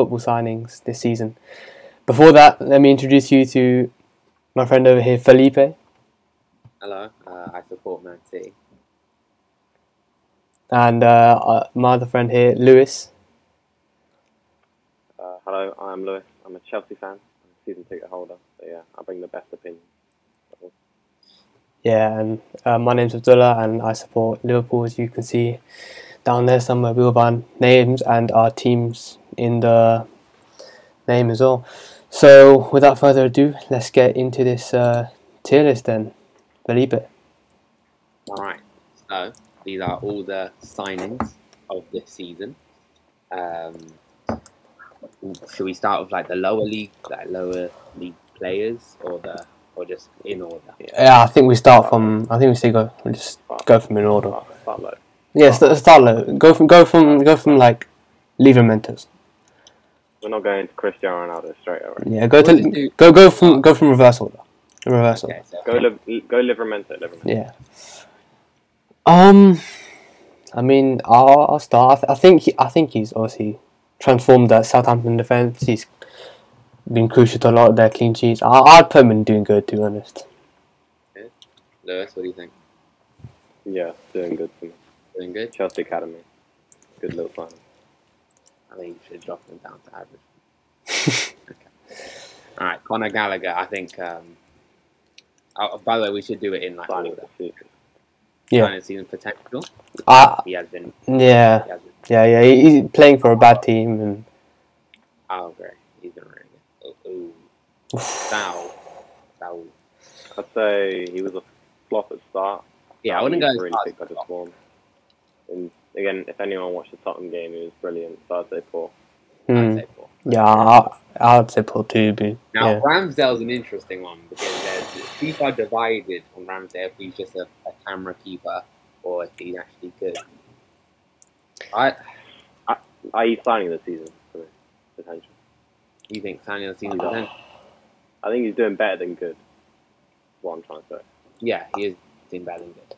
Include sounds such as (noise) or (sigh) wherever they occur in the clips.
football signings this season. Before that, let me introduce you to my friend over here, Felipe, Hello, uh, I support Man City. and uh, uh, my other friend here, Lewis. Uh, hello, I'm Lewis. I'm a Chelsea fan. I'm a season ticket holder. So yeah, I bring the best opinion. Yeah, and uh, my name's Abdullah, and I support Liverpool. As you can see down there somewhere, we have our names and our teams in the name as well. So, without further ado, let's get into this uh, tier list then. Felipe. Alright, so these are all the signings of this season. Um, should we start with like the lower league, like lower league players, or the or just in order? Yeah, I think we start from. I think we say go. We just go from in order. Start, low. Yeah, start, start low. Go from go from go from like Livramentos. We're not going to Cristiano Ronaldo straight away. Yeah, go to go go from go from reverse order. Reverse order. Okay, so Go live, go Livramento, Livramento. Yeah. Um, I mean, I'll, I'll start. I, th- I think he, I think he's obviously transformed that Southampton defense. He's been crucial to a lot of their clean sheets. I, I'd put him in doing good, to be honest. Lewis, what do you think? Yeah, doing good for me. Doing good? Chelsea Academy. Good little sign. I think you should drop them down to average. (laughs) All right, Conor Gallagher. I think. Um, oh, by the way, we should do it in like Signing order. this season. Yeah. Signing season potential. I He has been. yeah He has been. yeah yeah. He's playing for a bad team, and Oh, great. He's been really good. Oh, ooh. Saul. Saul. I'd say he was a flop at start. Yeah, I wouldn't go as really far as picked up his form. And again, if anyone watched the Tottenham game, it was brilliant. So I'd say Paul. I'd hmm, say four. yeah, I, I'd say Paul too. But Now, yeah, Ramsdale's an interesting one because there's, people are divided on Ramsdale if he's just a, a camera keeper or if he's actually good. I, I Are you signing this season for me? Potential. you think Samuel season potential? I think he's doing better than good. What I'm trying to say. Yeah, he is doing better than good.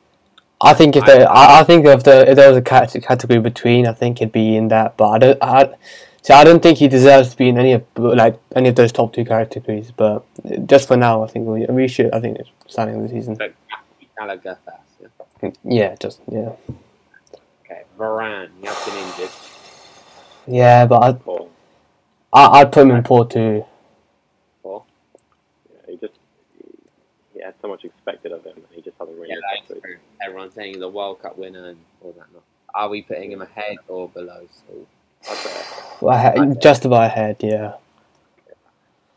I think if there, I, I think if the if there was a category between, I think he'd be in that. But I don't. I, see, I don't think he deserves to be in any of like any of those top two categories. But just for now, I think we, we should. I think it's starting of the season. But Gallagher first. Yeah? Yeah, just yeah, Okay, Varane, he has been injured. yeah. But I, Paul. I I'd put him in poor too. Four. Yeah, he just he, he had so much expected of him, and he just hasn't really. Yeah, lived up that's to it. true. Everyone's saying he's a World Cup winner and all that. Not. Are we putting him ahead or below? So, Well, I- just about ahead. Yeah.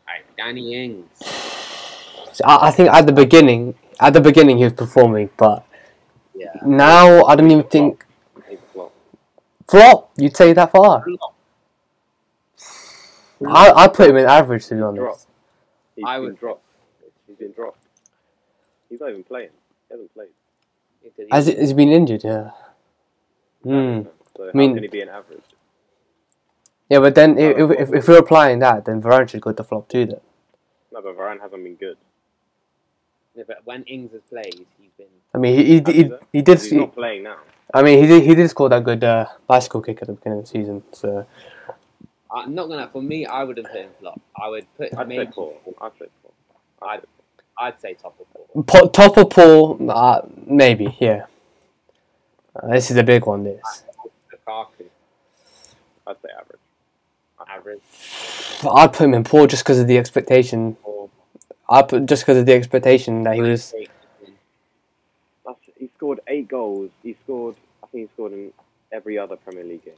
right, Danny Ings. So I, I think at the beginning, at the beginning he was performing, but Yeah. now I don't even think he's flop. flop. You'd say that far. I I put him in average to be honest. Drop. He's I would- dropped. He's been dropped. He's not even playing. He hasn't played. Because Has it, has he been injured? Yeah. Hmm. So how mean- can he be an average? Yeah, but then if, if, if, if we're applying that, then Varane should go to flop too. Then No, but Varane hasn't been good. Yeah, but when Ings has played, he's been. I mean, he he, he, though? he did. He's not playing now. I mean, he did he did score that good uh, bicycle kick at the beginning of the season. So I'm not gonna. For me, I wouldn't put him flop. I would put. I'd maybe say Paul. I'd say Paul. I'd, I'd say top of four. po- top of Paul, uh, maybe yeah. Uh, this is a big one. This Lukaku, I'd say average. average. I'd put him in Paul just because of the expectation. Or I put just because of the expectation that he was. That's, he scored eight goals. He scored. I think he scored in every other Premier League game.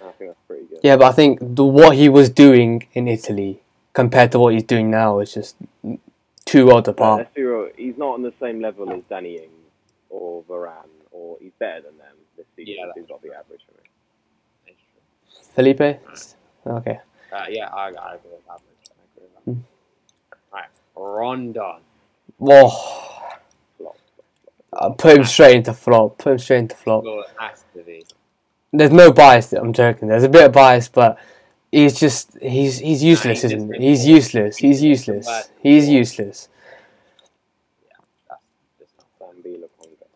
And I think that's pretty good. Yeah, but I think the what he was doing in Italy compared to what he's doing now is just two worlds But apart. let's. He's not on the same level as Danny Ings or Varane, or he's better than them this season. Yeah, so he's got to be average for me. Felipe, okay. Uh, yeah, I, I agree with average. I agree with that. Hmm. Right, Rondon. Whoa, Flop. I put him straight into flop. Put him straight into flop. Well, it has to be. There's no bias. I'm joking. There's a bit of bias, but he's just he's he's useless, isn't he? He's useless. He's useless. He's useless. That's just not. Sambi Lokonga.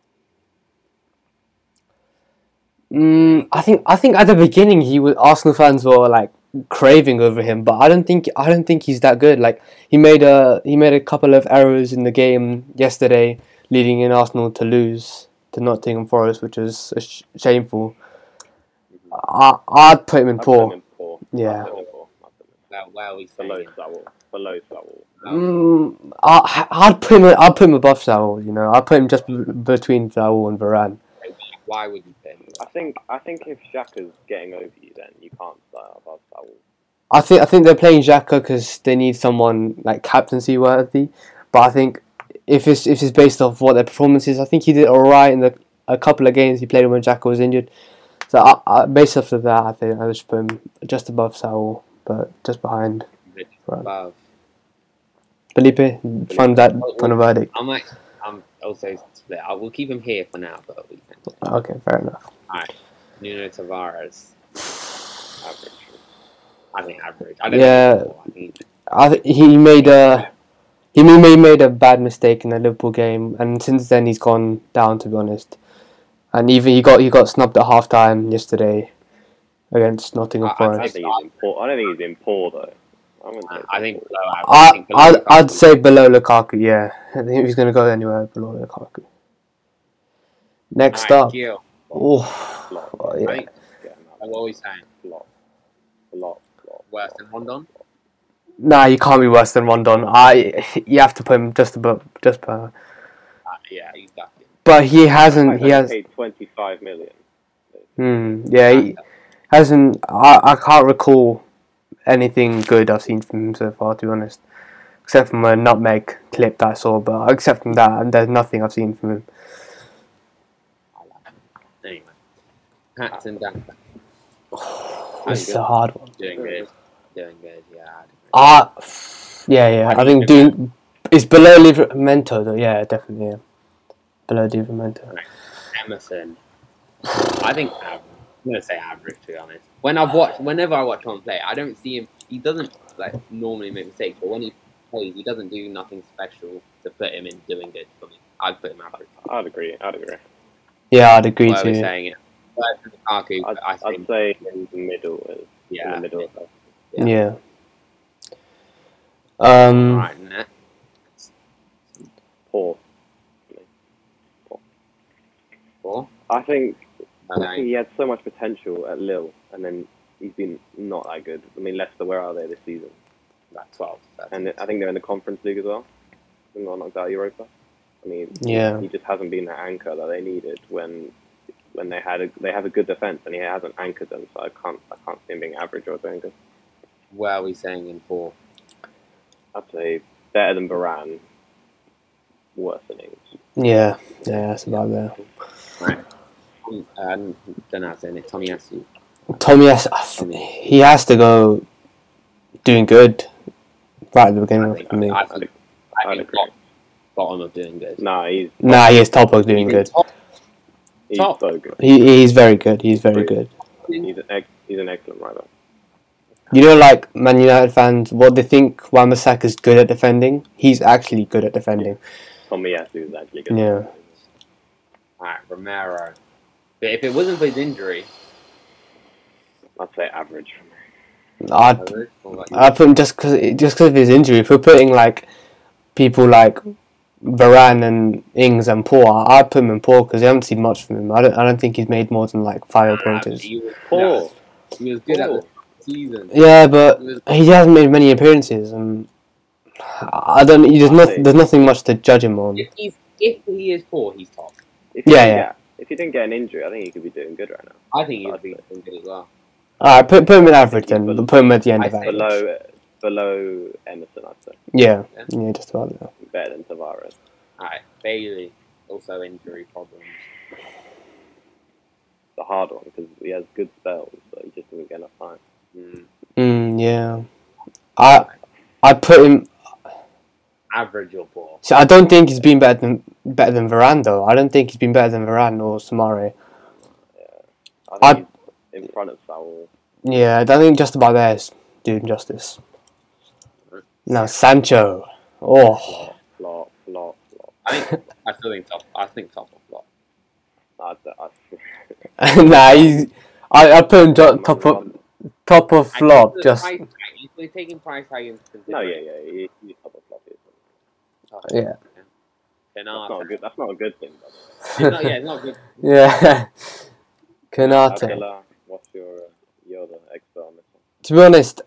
Mm, I think I think at the beginning he was Arsenal fans were like craving over him, but I don't think I don't think he's that good. Like he made a he made a couple of errors in the game yesterday, leading in Arsenal to lose to Nottingham Forest, which was sh- shameful. I I'd put him in I'd poor. Him in poor. Yeah. I'd put him in poor. I'd put him Well, where are we Below saying? Saul. Below Saul. Mm, I I'd put him I'd put him above Saul. You know, I'd put him just b- between Saul and Varane. Why would you put him? I think I think if Xhaka's getting over you, then you can't start above Saul. I think I think they're playing Xhaka because they need someone like captaincy worthy. But I think if it's if it's based off what their performance is, I think he did all right in the a couple of games he played when Xhaka was injured. So I, I, based off of that, I think I just put him just above Saul, but just behind above. Felipe. Final that final verdict. I'm like, I'm also split. I will keep him here for now, but we can. Okay, fair enough. All right, Nuno Tavares. Average. I think average. I don't Yeah. I think I th- he made a he made made a bad mistake in the Liverpool game, and since then he's gone down. To be honest, and even he got he got snubbed at half time yesterday against Nottingham I- I I don't think he's in poor. I don't think he's in poor though. I'm gonna say I think below. I think below I'd, I'd say below Lukaku. Yeah, I think he's gonna go anywhere below Lukaku. Next Alright, up, Gil. oh, Flop. oh, I yeah. think Yeah, I'm no, always saying flop. Flop. Flop. worse than Rondon. Nah, you can't be worse than Rondon. I you have to put him just above, just above. Uh, yeah, exactly. But he hasn't. Like, He has. paid 25 million. Hmm. Yeah. He hasn't. I I can't recall anything good I've seen from him so far. To be honest, except from a nutmeg clip that I saw. But except from that, there's nothing I've seen from him. Anyway, Patson Daka (sighs) This is a hard one. doing good. Doing good. Yeah. Ah, yeah, yeah. I think doing it's below Livramento though. Yeah, definitely. Yeah. Below Livramento. Emerson. I think average. I'm gonna say average to be honest. When I've watched, whenever I watch him play, I don't see him. He doesn't like normally make mistakes, but when he plays, he doesn't do nothing special to put him in doing good for me. I'd put him average. I'd agree. I'd agree. Yeah, I'd agree Why are too. saying it? Lukaku, I'd, I I'd think say in the middle. Is, yeah. in the middle. Of Yeah. Yeah. Um. Right, next poor. I think I he had so much potential at Lille, and then he's been not that good. I mean, Leicester, where are they this season? About twelve. That's And I think they're in the Conference League as well. They're not knocked out Europa. I mean, Yeah. he just hasn't been that anchor that they needed when when they had a, they have a good defense, and he hasn't anchored them. So I can't I can't see him being average or doing good. where are we saying in four? I'd say better than Varane, worse than Ings. Yeah. Yeah. That's about there. Um, I don't know how to say it. Tomiyasu. Tommy, has, th- he has to go doing good right at the I beginning think, for me. I think, I I'd think agree. bottom, bottom of doing good. Nah, he's Nah, he is top of doing You good. top- he's Top. so good. He, he's very good. He's very good. He's an ex, he's an excellent rider. You know, like Man United fans, what they think Wan-Bissaka's good at defending. He's actually good at defending. Tommy Tomiyasu is actually good. Yeah. Alright, Romero. But if it wasn't for his injury, I'd say average. I'd what about you? I put him just because just 'cause of his injury. If we're putting like people like Varane and Ings and Paul, I'd put him in Paul because I haven't seen much from him. I don't. I don't think he's made more than like five appearances. He was, Poor. he was good at the season. Yeah, but He he hasn't made many appearances, and I don't. There's not. There's nothing much to judge him on. if, he's, if he is poor, he's top. If he Yeah, yeah. Get, if he didn't get an injury, I think he could be doing good right now. I think he would be doing good as well. All right, put put him in average then. Below- Put him at the end I of say average. Below below Emerson, I'd say. Yeah, Yeah. yeah, just about there. Better than Tavares. Alright, Bailey. Also injury problems. The hard one because he has good spells, but he just doesn't get enough time. Mm. Mm, yeah, I I put him. Average or poor. So I don't think he's been better than better than Varane though. I don't think he's been better than Varane or Soumaré. Yeah. I think he's in front of Saul. Yeah, I don't think just about there is doing justice. Now Sancho. Oh, Flop, flop, flop. I think I still think top. I think top of flop. I'd, I'd, (laughs) nah, he's. I I put him jo- top of top of I flop. the Just price tag, we're taking price tag into No, yeah, yeah, he, he's top of flop. Isn't he? Oh, yeah, That's not a good. That's not a good thing. By the way. It's not, yeah, it's not good. (laughs) yeah. Konate. Abdullah, what's your uh, you're the expert on this one? To be honest,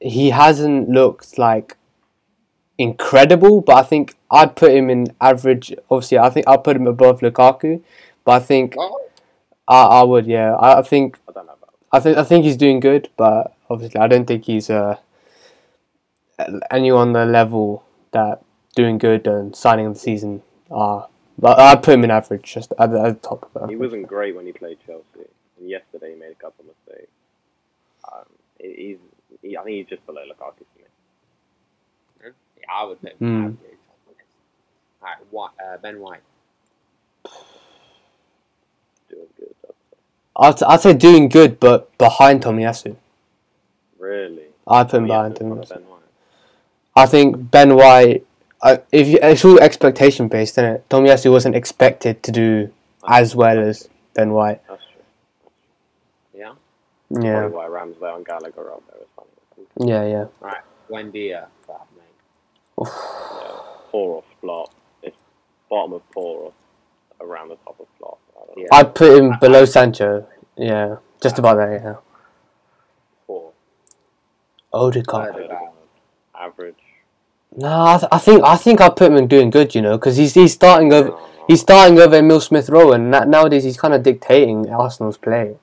he hasn't looked like incredible, but I think I'd put him in average. Obviously, I think I'd put him above Lukaku, but I think Oh, I, I would. Yeah, I, I think I don't know about. I think I think he's doing good, but obviously I don't think he's uh anyone on the level that doing good and signing of the season are. But I'd put him in average, just at the, at the top of He wasn't great when he played Chelsea, and yesterday he made a couple of mistakes. Um, he's, he, I think he's just below Lukaku for me. yeah, I would put him Hmm. average. Alright, what, uh, Ben White. Doing good. I'd say. I'd, I'd say doing good, but behind Tomiyasu. Really? I'd put him behind yeah, Tomiyasu. I think Ben White. Uh, if you, it's all expectation based, isn't it? Tomiyasu wasn't expected to do as well as Ben White. That's true. Yeah? Yeah, why Ramsdale and Gallagher are up there. It's funny. yeah, yeah. Alright, Buendia. That, mate. Yeah, four off flop. It's bottom of four off, around the top of flop. I yeah. I'd put him below Sancho. Yeah, just about that. Yeah. Four. Odegaard. Odegaard. Average. No, I, th- I think I think I'd put him in doing good. You know, because he's he's starting over No, he's starting over Emil Smith Rowe, and na- nowadays he's kind of dictating Arsenal's play.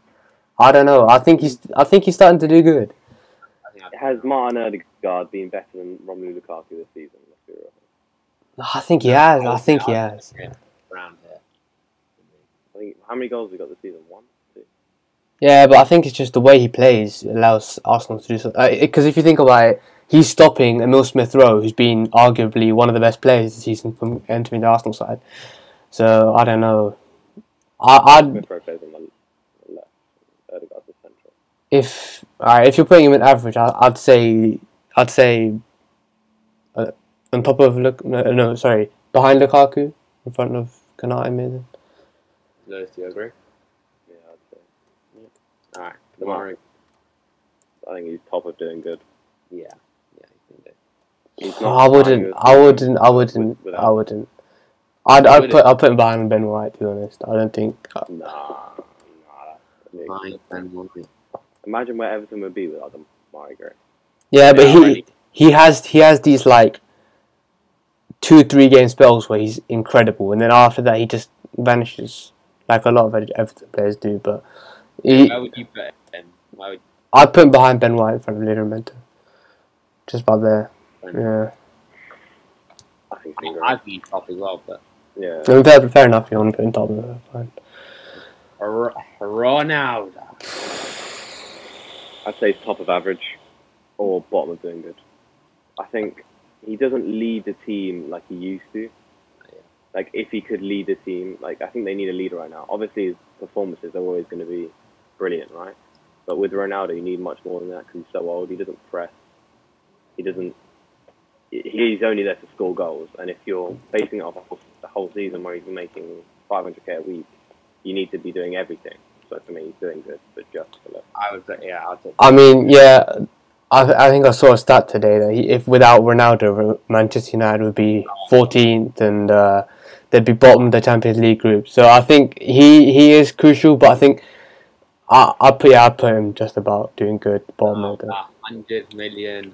I don't know. I think he's I think he's starting to do good. I think I'd Has Martin Odegaard been better than Romelu Lukaku this season? Let's be real. I think he has. I think he has. Around here. I think how many goals we got this season? One, two. Yeah, but I think it's just the way he plays allows Arsenal to do so. Uh, because if you think about it, he's stopping Emil Smith Rowe, who's been arguably one of the best players this season from entering the Arsenal side. So I don't know. I, I'd Smith Rowe plays on the the left. Odegaard's the central. if alright, if you're putting him in average, I, I'd say I'd say uh, on top of look no, no sorry behind Lukaku in front of Konate maybe. Lewis, do you agree? Yeah, I'd say. Alright, Lamar. Kamari. I think he's top of doing good. Yeah. Yeah, you can do. He's Oh, I wouldn't. I wouldn't. I wouldn't. without- I wouldn't. I'd, I'd Would put? I'd put him behind Ben White to be honest. I don't think. Uh, nah, nah. that's- Ben White. Imagine where Everton would be without them, Mari Gray. Yeah, but Yeah, he he has he has these like two three game spells where he's incredible, and then after that he just vanishes like a lot of Ever- Everton players do. But he, Where would you put him? Where would I'd put him behind Ben White in front of Livramento. Just about there. Ben Yeah. I think he's I, great. I'd be top as well, but Yeah. I mean, fair, fair enough. You want to put him top. uh, Fine. R- Ronaldo. I'd say he's top of average or bottom of doing good. I think he doesn't lead the team like he used to. Yeah. Like if he could lead the team, like I think they need a leader right now. Obviously, his performances are always going to be brilliant, right? But with Ronaldo, you need much more than that because he's so old. He doesn't press. He doesn't. He- He's only there to score goals, and if you're basing it off of the whole season where he's making 500k a week, you need to be doing everything. So for me, he's doing good, but just below. I would put, yeah, I'd put I mean, yeah. I, I think I saw a stat today that he, if without Ronaldo, Manchester United would be 14th and uh, they'd be bottom of the Champions League group. So I think he, he is crucial, but I think I I put yeah I put him just about doing good bottom of the. hundred million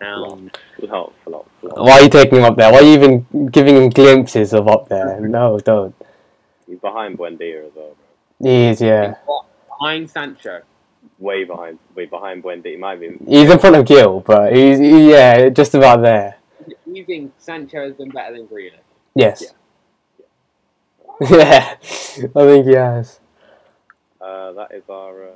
pounds. Flop, flop, flop. Why are you taking him up there? Why are you even giving him glimpses of up there? (laughs) No, don't. He's behind Buendia as well, bro. He is, yeah. Behind Sancho. Way behind, way behind Buendia. He might be. He's in front of Gil, but he's he, yeah, just about there. You think Sancho has been better than Grealish? Yes. (laughs) Yeah, I think he has. Uh, that is our. Uh,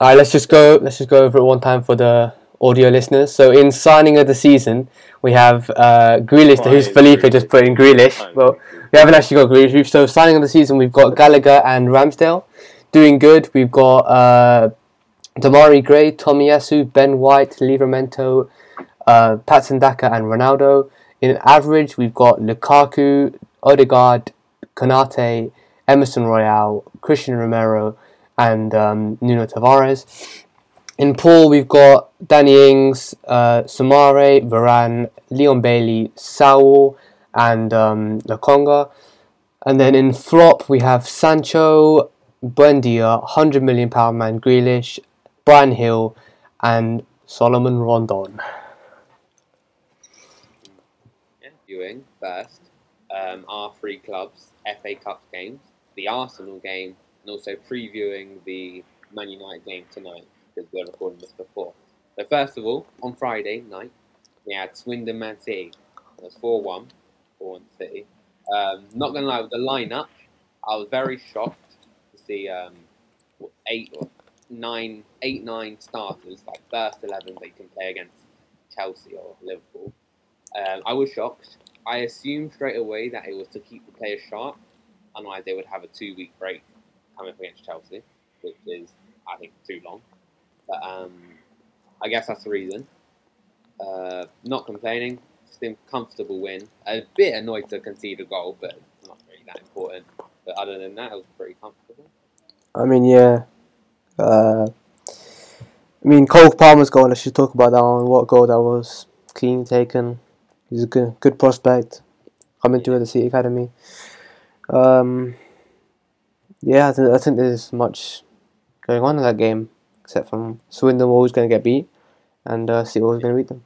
All right, let's just go. Let's just go over it one time for the audio listeners. So, in signing of the season, we have uh, Grealish. Fine, Who's Felipe Grealish. just put in Grealish? Well, we haven't actually got Grealish. So, signing of the season, we've got Gallagher and Ramsdale doing good. We've got uh, Demarai Gray, Tomiyasu, Ben White, Livramento, uh, Patson Daka, and Ronaldo. In average, we've got Lukaku, Odegaard, Konate, Emerson Royal, Christian Romero, and um, Nuno Tavares. In Pool, we've got Danny Ings, uh, Soumaré, Varane, Leon Bailey, Saul, and um, Lokonga. And then in Flop, we have Sancho, Buendia, 100 million pound man Grealish, Bryan Gil, and Solomon Rondon. Viewing first. Um, our three clubs FA Cup games, the Arsenal game, and also previewing the Man United game tonight because we're recording this before. So first of all, on Friday night, we had Swindon Man City. It was 4-1 for City. Um, not gonna lie, with the lineup, I was very shocked to see um, eight or nine, eight, nine starters, like first 11 they can play against Chelsea or Liverpool. Um, I was shocked. I assumed straight away that it was to keep the players sharp, otherwise they would have a two-week break coming up against Chelsea, which is, I think, too long. But um, I guess that's the reason. Uh, not complaining, still comfortable win. A bit annoyed to concede a goal, but not really that important. But other than that, it was pretty comfortable. I mean, yeah. Uh, I mean, Cole Palmer's goal. Let's just talk about that one. What goal that was? Clean taken. He's a good, good prospect coming through the City Academy. Um, yeah, I think, I think there's much going on in that game, except from Swindon always going to get beat, and uh, City always going to beat them.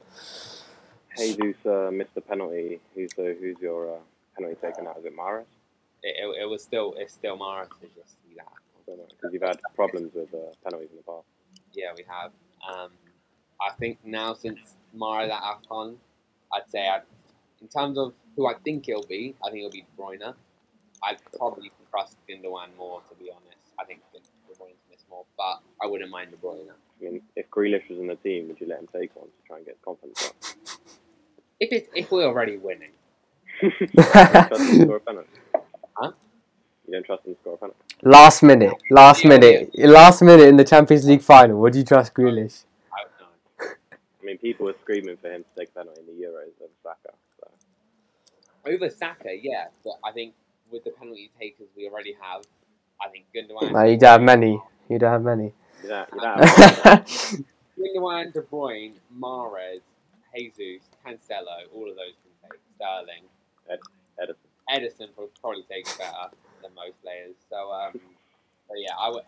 Jesus uh, missed the penalty. Who's uh, who's your uh, penalty taken out? Is it Mahrez? It, it, it was still it's still Mahrez to just see that. Because you've had problems with uh, penalties in the past. Yeah, we have. Um, I think now since Mahrez at AFCON, I'd say I'd, in terms of who I think he'll be, I think it'll be De Bruyne. I'd probably trust Gundogan more, to be honest. I think De Bruyne's miss more, but I wouldn't mind De Bruyne. I mean, if Grealish was in the team, would you let him take one to try and get confidence up? (laughs) If it, if we're already winning, you don't trust him to score a penalty? Huh? You don't trust him to score a penalty? Last minute, last Yeah, minute, last minute in the Champions League final. Would you trust Grealish? I don't. I mean, people were screaming for him to take a penalty in the Euros over Saka. So. Over Saka, yeah, but I think with the penalty takers we already have, I think Gundogan, No, you don't have many. You don't have many. You don't, you don't have (laughs) Gundogan, De Bruyne, Mahrez, Jesus, Cancelo, all of those can take. Sterling, Ederson. Ederson will probably take better than most players. So, um, so yeah, I would.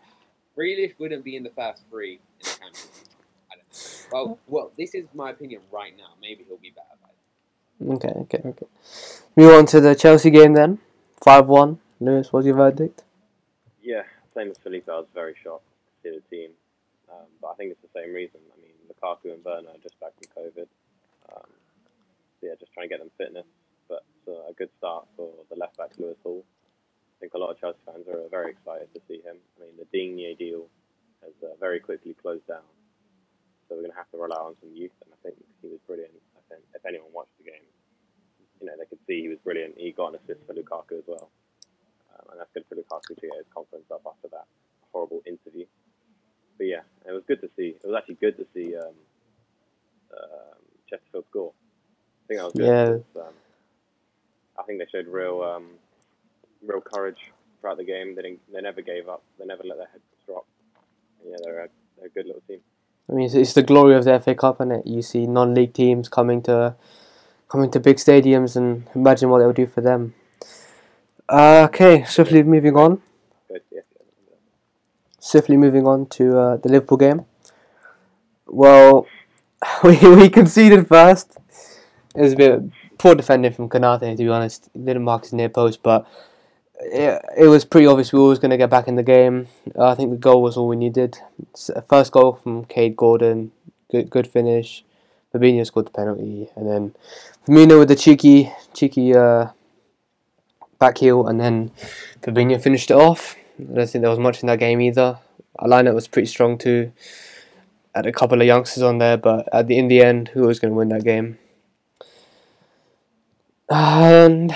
Grealish wouldn't be in the first three in the Champions I don't know. Well, well, this is my opinion right now. Maybe he'll be better by. Okay, okay, okay. Move on to the Chelsea game then. 5 1. Lewis, what's your verdict? Yeah, same as Felipe. I was very shocked to see the team. Um, but I think it's the same reason. I mean, Lukaku and Werner are just back from COVID. Um, so yeah, just trying to get them fitness. But uh, a good start for the left back, Lewis Hall. I think a lot of Chelsea fans are very excited to see him. I mean, the Digne deal has uh, very quickly closed down. So we're going to have to rely on some youth. And I think he was brilliant. I think if anyone watched the game, you know, they could see he was brilliant. He got an assist for Lukaku as well. And that's good for Lukaku to get his confidence up after that horrible interview. But yeah, it was good to see. It was actually good to see um, um, Chesterfield score. I think that was good. Yeah. Um, I think they showed real, um, real courage throughout the game. They didn't, they never gave up. They never let their heads drop. And yeah, they're a, they're a good little team. I mean, it's, it's the glory of the FA Cup, is it? You see non-league teams coming to coming to big stadiums, and imagine what they'll do for them. Uh, okay, swiftly moving on. Good, yeah, yeah. Swiftly moving on to uh, the Liverpool game. Well, (laughs) we we conceded first. It was a bit poor defending from Konate, to be honest. Didn't mark his near post, but it, it was pretty obvious we were always going to get back in the game. Uh, I think the goal was all we needed. First goal from Kaide Gordon, good good finish. Fabinho scored the penalty, and then Firmino with the cheeky cheeky uh, back heel, and then Fabinho finished it off. I don't think there was much in that game either. Our lineup was pretty strong too. Had a couple of youngsters on there, but at the in the end, who was going to win that game? And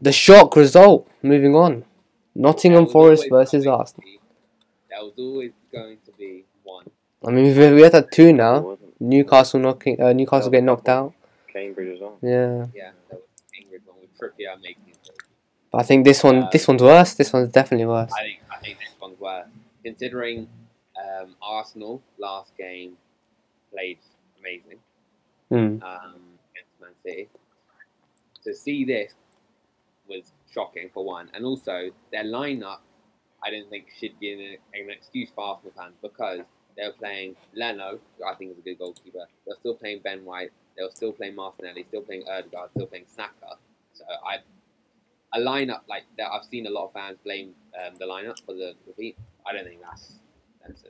the shock result. Moving on, Nottingham Forest versus going Arsenal. That was always going to be one. I mean, we we had that two now. Newcastle knocking, uh, Newcastle getting knocked out. Cambridge as well. Yeah, Yeah, that was Ingrid one with Trippier making it. But I think this one, this one's worse. This one's definitely worse. I think I think this one's worse, considering um, Arsenal last game played amazing Mm. um, against Man City. To see this was shocking for one, and also their lineup. I don't think should be an, an excuse for Arsenal fans because they were playing Leno, who I think is a good goalkeeper. They were still playing Ben White. They were still playing Martinelli. Still playing Odegaard. Still playing Saka. So I a lineup like that. I've seen a lot of fans blame um, the lineup for the defeat. I don't think that's that's a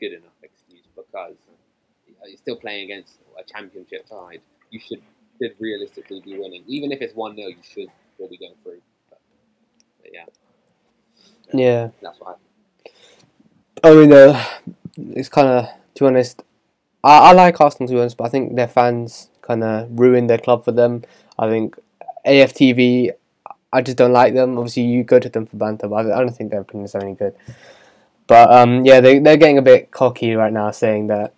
good enough excuse because you're still playing against a championship side. You should should realistically be winning, even if it's one 0 You should still be going through. But, but yeah, Yeah. that's why. I mean, uh, it's kind of, to be honest, I, I like Arsenal to be honest, but I think their fans kind of ruined their club for them. I think AFTV, I just don't like them. Obviously, you go to them for banter, but I don't think their opinions are any good. But um, yeah, they, they're getting a bit cocky right now, saying that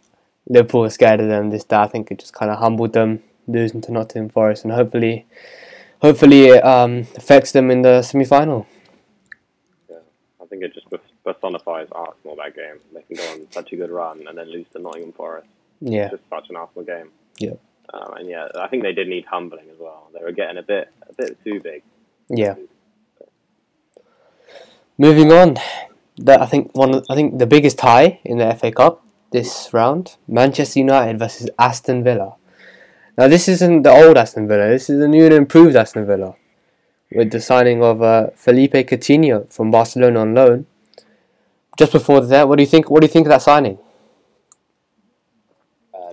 Liverpool are scared of them. This, that. I think it just kind of humbled them, losing to Nottingham Forest, and hopefully, hopefully it um, affects them in the semi final. Yeah, I think it just personifies Arsenal that game. They can go on such a good run and then lose to Nottingham Forest. Yeah. It's just such an Arsenal game. Yeah. Um, and yeah, I think they did need humbling as well. They were getting a bit a bit too big. Yeah. Moving on, that I think one I think the biggest tie in the FA Cup this round, Manchester United versus Aston Villa. Now this isn't the old Aston Villa. This is the new and improved Aston Villa, with the signing of uh, Felipe Coutinho from Barcelona on loan. Just before that, what do you think? What do you think of that signing? Uh.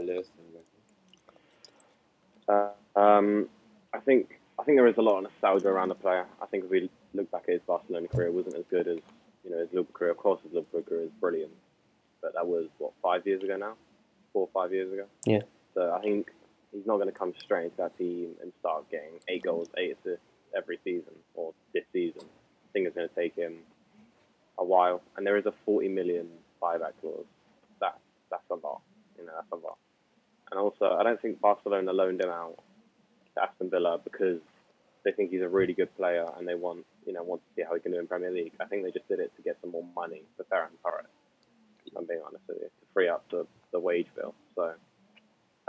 Uh, um, I think I think there is a lot of nostalgia around the player. I think if we look back at his Barcelona career, it wasn't as good as you know his Liverpool career. Of course, his Liverpool career is brilliant, but that was what five years ago now, four or five years ago. Yeah. So I think he's not going to come straight into that team and start getting eight goals, eight assists every season or this season. I think it's going to take him a while, and there is a 40 million buyback clause. That that's a lot. You know, that's a lot. And also, I don't think Barcelona loaned him out to Aston Villa because they think he's a really good player and they want, you know, want to see how he can do in Premier League. I think they just did it to get some more money for Ferran Torres. I'm being honest with you, to free up the, the wage bill. So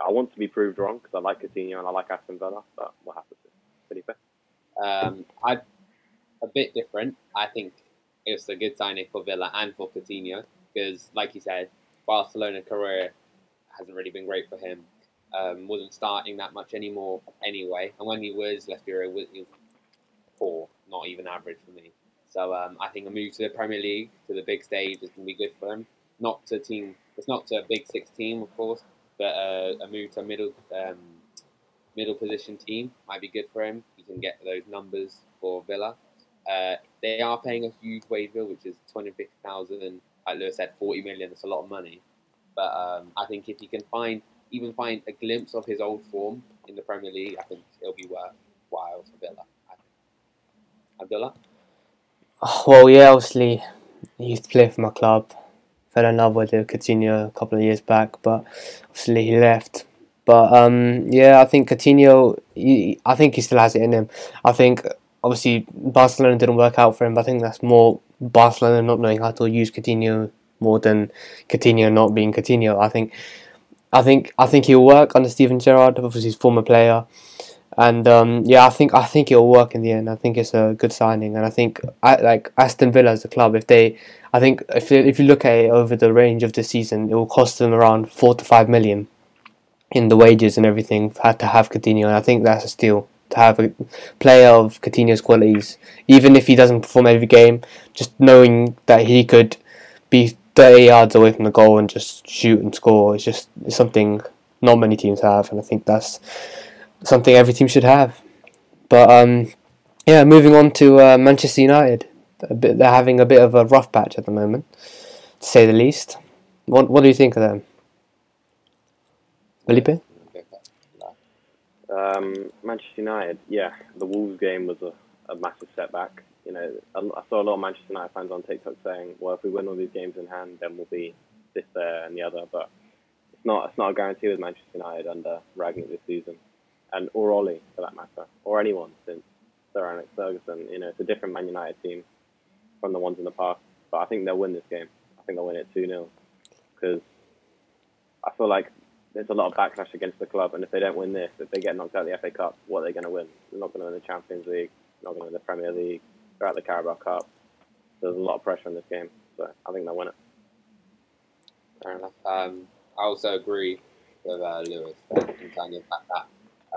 I want to be proved wrong because I like Coutinho and I like Aston Villa, but we'll have to see. Felipe? Um, I a bit different. I think it's a good signing for Villa and for Coutinho because, like you said, Barcelona career hasn't really been great for him. Um, wasn't starting that much anymore anyway, and when he was, was- he was poor, not even average for me. So um, I think a move to the Premier League, to the big stage, is going to be good for him. Not to a team, it's not to a big six team, of course, but uh, a move to a middle um, middle position team might be good for him. He can get those numbers for Villa. Uh, they are paying a huge wage bill, which is twenty fifty thousand, and like Lewis said, forty million. That's a lot of money. But um, I think if he can find even find a glimpse of his old form in the Premier League, I think it'll be worthwhile for Villa. Abdullah, Well, yeah, obviously, he used to play for my club. Fell in love with Coutinho a couple of years back, but obviously he left. But um, yeah, I think Coutinho, he, I think he still has it in him. I think obviously Barcelona didn't work out for him, but I think that's more Barcelona not knowing how to use Coutinho more than Coutinho not being Coutinho. I think, I think, I think he'll work under Steven Gerrard, obviously his former player. And um, yeah, I think I think it'll work in the end. I think it's a good signing, and I think I like Aston Villa as a club. If they, I think if you- if you look at it over the range of the season, it will cost them around four to five million in the wages and everything had to have Coutinho, and I think that's a steal to have a player of Coutinho's qualities, even if he doesn't perform every game. Just knowing that he could be thirty yards away from the goal and just shoot and score is just something not many teams have, and I think that's something every team should have. But um, yeah, moving on to uh, Manchester United. Bit, they're having a bit of a rough patch at the moment, to say the least. What What do you think of them, Felipe? Um, Manchester United, yeah, the Wolves game was a, a massive setback. You know, I, saw a lot of Manchester United fans on TikTok saying, "Well, if we win all these games in hand, then we'll be this, there, and the other." But it's not. It's not a guarantee with Manchester United under Rangnick this season, and or Ollie for that matter, or anyone since Sir Alex Ferguson. You know, it's a different Man United team from the ones in the past. But I think they'll win this game. I think they'll win it two 0 because I feel like there's a lot of backlash against the club, and if they don't win this, if they get knocked out of the FA Cup, what are they going to win? They're not going to win the Champions League, not going to win the Premier League, at the Carabao Cup. There's a lot of pressure in this game, so I think they'll win it. Fair enough. Um, I also agree with uh, Lewis in terms of that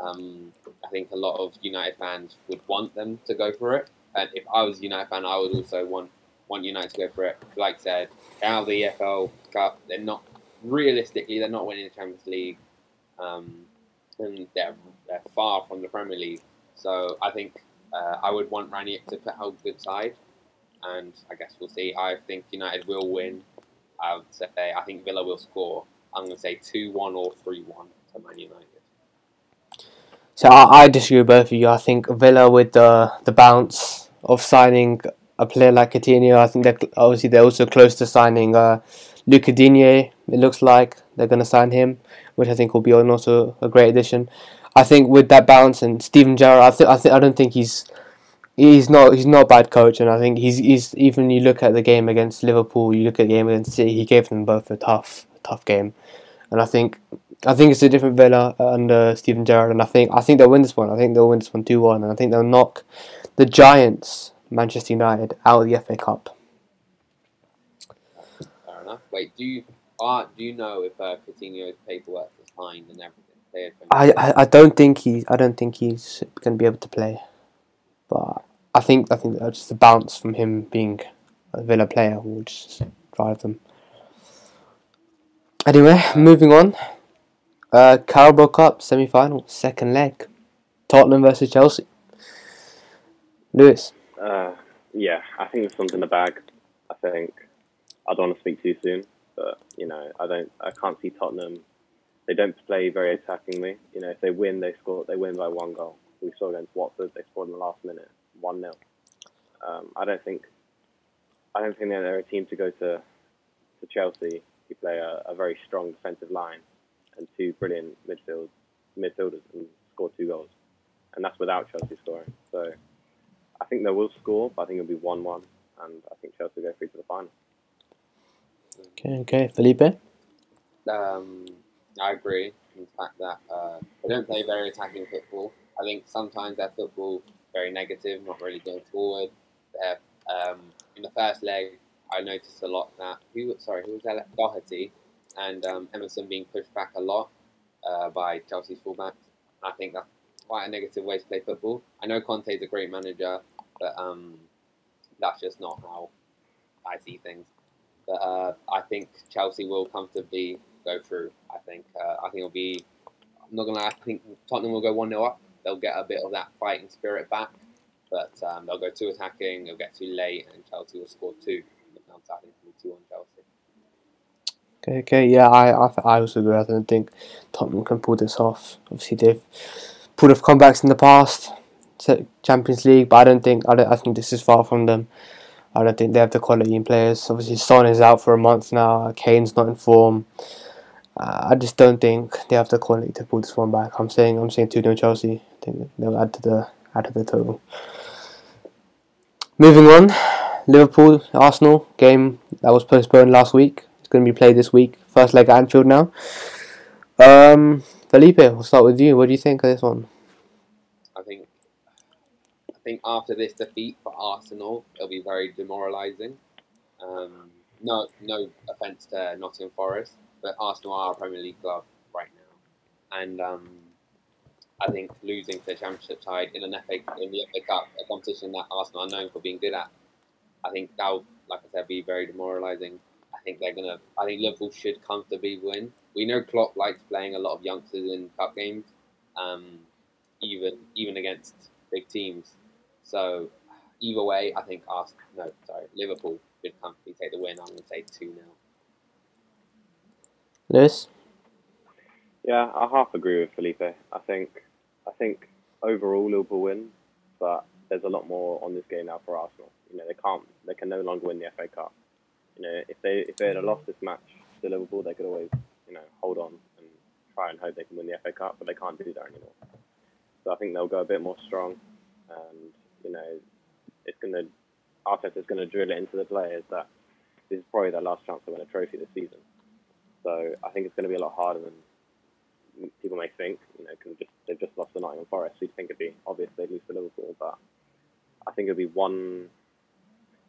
um, I think a lot of United fans would want them to go for it, and if I was a United fan, I would also want want United to go for it. Like I said, out the EFL Cup, they're not realistically they're not winning the Champions League, um, and they're, they're far from the Premier League. So I think uh, I would want Rangnick to put out good side, and I guess we'll see. I think United will win. I would say I think Villa will score. I'm going to say two one or three one to Man United. So I, I disagree with both of you. I think Villa with the the bounce of signing a player like Coutinho, I think that obviously they're also close to signing uh, Luca Digne. It looks like they're going to sign him, which I think will be also a great addition. I think with that balance and Steven Gerrard, I think I think I don't think he's he's not he's not a bad coach, and I think he's he's even you look at the game against Liverpool, you look at the game against City, he gave them both a tough tough game, and I think I think it's a different Villa under Steven Gerrard, and I think I think they'll win this one. I think they'll win this one two one, and I think they'll knock the Giants, Manchester United, out of the FA Cup. Fair enough. Wait, do you do you know if uh, Coutinho's paperwork is signed and everything? From- I, I, I don't think he I don't think he's going to be able to play, but I think I think just the bounce from him being a Villa player will just drive them. Anyway, moving on. Uh, Carabao Cup semi final, second leg. Tottenham versus Chelsea. Lewis. Uh, yeah, I think there's something in the bag. I think I don't want to speak too soon, but you know, I don't, I can't see Tottenham. They don't play very attackingly. You know, if they win, they score. They win by one goal. We saw against Watford, they scored in the last minute, one 0 um, I don't think, I don't think they're a team to go to, to Chelsea. who play a, a very strong defensive line and two brilliant midfield midfielders and score two goals, and that's without Chelsea scoring. So I think they will score, but I think it'll be one-one, and I think Chelsea will go through to the final. Okay, okay. Felipe. Um, I agree. In fact that uh, they don't play very attacking football. I think sometimes their football very negative, not really going forward. Um, in the first leg, I noticed a lot that who sorry who was that Doherty and um, Emerson being pushed back a lot uh, by Chelsea's fullbacks. I think that's quite a negative way to play football. I know Conte's a great manager, but um, that's just not how I see things. But uh, I think Chelsea will comfortably go through. I think uh, I think it'll be. I'm not gonna. lie, I think Tottenham will go one 0 up. They'll get a bit of that fighting spirit back, but um, they'll go too attacking. They'll get too late, and Chelsea will score two. So I think it'll be two on Chelsea. Okay, okay, yeah, I, I, I also agree. I don't think Tottenham can pull this off. Obviously, they've pulled off comebacks in the past, Champions League, but I don't think I, don't, I think this is far from them. I don't think they have the quality in players. Obviously, Son is out for a month now. Kane's not in form. Uh, I just don't think they have the quality to pull this one back. I'm saying I'm saying two 0 Chelsea. I think they'll add to the add to the total. Moving on, Liverpool Arsenal game that was postponed last week. It's going to be played this week. First leg at Anfield now. Um, Felipe, we'll start with you. What do you think of this one? I think I think after this defeat for Arsenal, it'll be very demoralising. Um, no, no offence to Nottingham Forest, Arsenal are a Premier League club right now, and um, I think losing to the Championship side in an FA in the FA Cup, a competition that Arsenal are known for being good at, I think that will, like I said, be very demoralising. I think they're gonna. I think Liverpool should comfortably win. We know Klopp likes playing a lot of youngsters in cup games, um, even even against big teams. So either way, I think Arsenal. No, sorry, Liverpool should comfortably take the win. I'm to say two 0 Lewis? Yeah, I half agree with Felipe. I think I think overall Liverpool win, but there's a lot more on this game now for Arsenal. You know, they can't they can no longer win the FA Cup. You know, if they if they had lost this match to Liverpool, they could always, you know, hold on and try and hope they can win the FA Cup, but they can't do that anymore. So I think they'll go a bit more strong and, you know, it's gonna Arteta's gonna drill it into the players that this is probably their last chance to win a trophy this season. So I think it's going to be a lot harder than people may think. You know, because just, they've just lost to Nottingham Forest. You'd think it'd be obvious they'd lose to Liverpool, but I think it'll be one.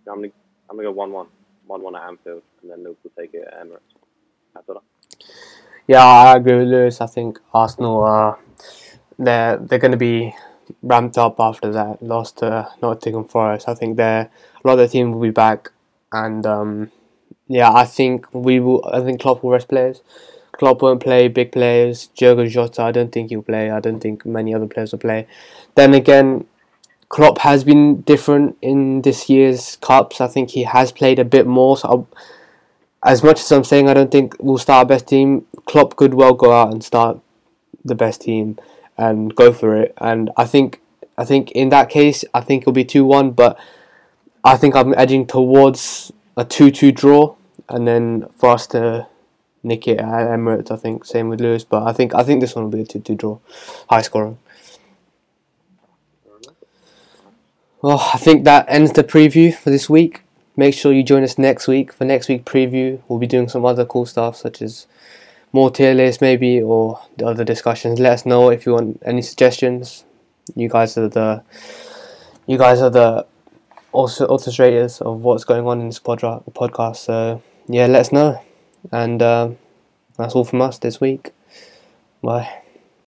I'm gonna, I'm gonna go one-one, one-one at Anfield, and then Liverpool take it at Emirates. That's all. Yeah, I agree with Lewis. I think Arsenal are they're they're going to be ramped up after that loss to Nottingham Forest. I think they're a lot of the team will be back, and um, yeah, I think we will. I think Klopp will rest players. Klopp won't play big players. Diogo Jota, I don't think he'll play. I don't think many other players will play. Then again, Klopp has been different in this year's cups. I think he has played a bit more. So, I'll, as much as I'm saying, I don't think we'll start our best team. Klopp could well go out and start the best team and go for it. And I think, I think in that case, I think it'll be two one. But I think I'm edging towards a two-two draw, and then for us to nick it at Emirates. I think same with Lewis, but I think I think this one will be a two-two draw, high scoring. Well, I think that ends the preview for this week. Make sure you join us next week for next week preview. We'll be doing some other cool stuff such as more tier lists maybe or the other discussions. Let us know if you want any suggestions. You guys are the you guys are the also orchestrators of what's going on in this podra- podcast. So yeah, let us know. And um, that's all from us this week. Bye.